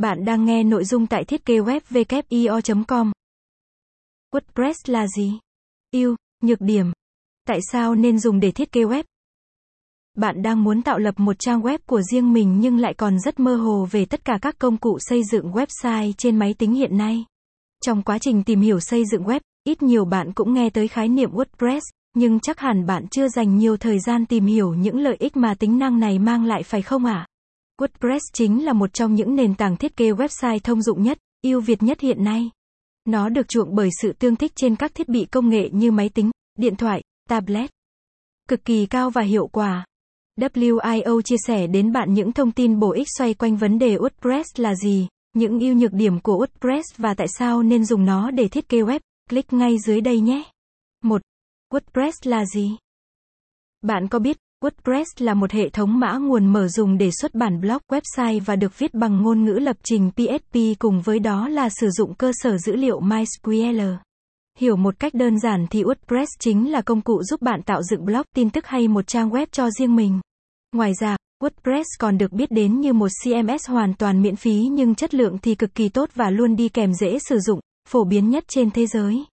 Bạn đang nghe nội dung tại thiết kế web com WordPress là gì? Ưu, nhược điểm. Tại sao nên dùng để thiết kế web? Bạn đang muốn tạo lập một trang web của riêng mình nhưng lại còn rất mơ hồ về tất cả các công cụ xây dựng website trên máy tính hiện nay. Trong quá trình tìm hiểu xây dựng web, ít nhiều bạn cũng nghe tới khái niệm WordPress, nhưng chắc hẳn bạn chưa dành nhiều thời gian tìm hiểu những lợi ích mà tính năng này mang lại phải không ạ? À? WordPress chính là một trong những nền tảng thiết kế website thông dụng nhất, ưu việt nhất hiện nay. Nó được chuộng bởi sự tương thích trên các thiết bị công nghệ như máy tính, điện thoại, tablet. Cực kỳ cao và hiệu quả. WIO chia sẻ đến bạn những thông tin bổ ích xoay quanh vấn đề WordPress là gì, những ưu nhược điểm của WordPress và tại sao nên dùng nó để thiết kế web. Click ngay dưới đây nhé. 1. WordPress là gì? Bạn có biết WordPress là một hệ thống mã nguồn mở dùng để xuất bản blog website và được viết bằng ngôn ngữ lập trình PHP cùng với đó là sử dụng cơ sở dữ liệu MySQL. Hiểu một cách đơn giản thì WordPress chính là công cụ giúp bạn tạo dựng blog tin tức hay một trang web cho riêng mình. Ngoài ra, WordPress còn được biết đến như một CMS hoàn toàn miễn phí nhưng chất lượng thì cực kỳ tốt và luôn đi kèm dễ sử dụng, phổ biến nhất trên thế giới.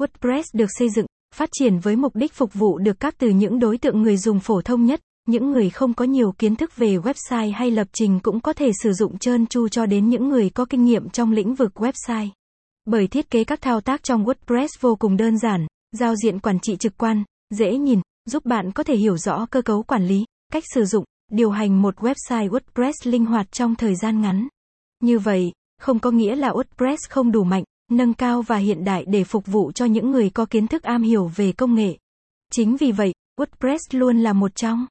WordPress được xây dựng phát triển với mục đích phục vụ được các từ những đối tượng người dùng phổ thông nhất, những người không có nhiều kiến thức về website hay lập trình cũng có thể sử dụng trơn tru cho đến những người có kinh nghiệm trong lĩnh vực website. Bởi thiết kế các thao tác trong WordPress vô cùng đơn giản, giao diện quản trị trực quan, dễ nhìn, giúp bạn có thể hiểu rõ cơ cấu quản lý, cách sử dụng, điều hành một website WordPress linh hoạt trong thời gian ngắn. Như vậy, không có nghĩa là WordPress không đủ mạnh, nâng cao và hiện đại để phục vụ cho những người có kiến thức am hiểu về công nghệ. Chính vì vậy, WordPress luôn là một trong